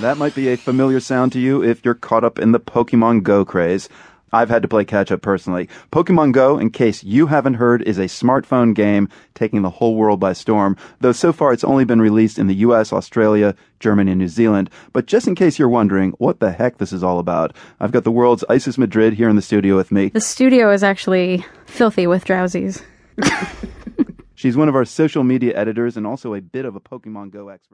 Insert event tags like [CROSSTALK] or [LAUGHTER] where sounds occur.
That might be a familiar sound to you if you're caught up in the Pokemon Go craze. I've had to play catch up personally. Pokemon Go, in case you haven't heard, is a smartphone game taking the whole world by storm, though so far it's only been released in the US, Australia, Germany, and New Zealand. But just in case you're wondering what the heck this is all about, I've got the world's Isis Madrid here in the studio with me. The studio is actually filthy with Drowzees. [LAUGHS] She's one of our social media editors and also a bit of a Pokemon Go expert.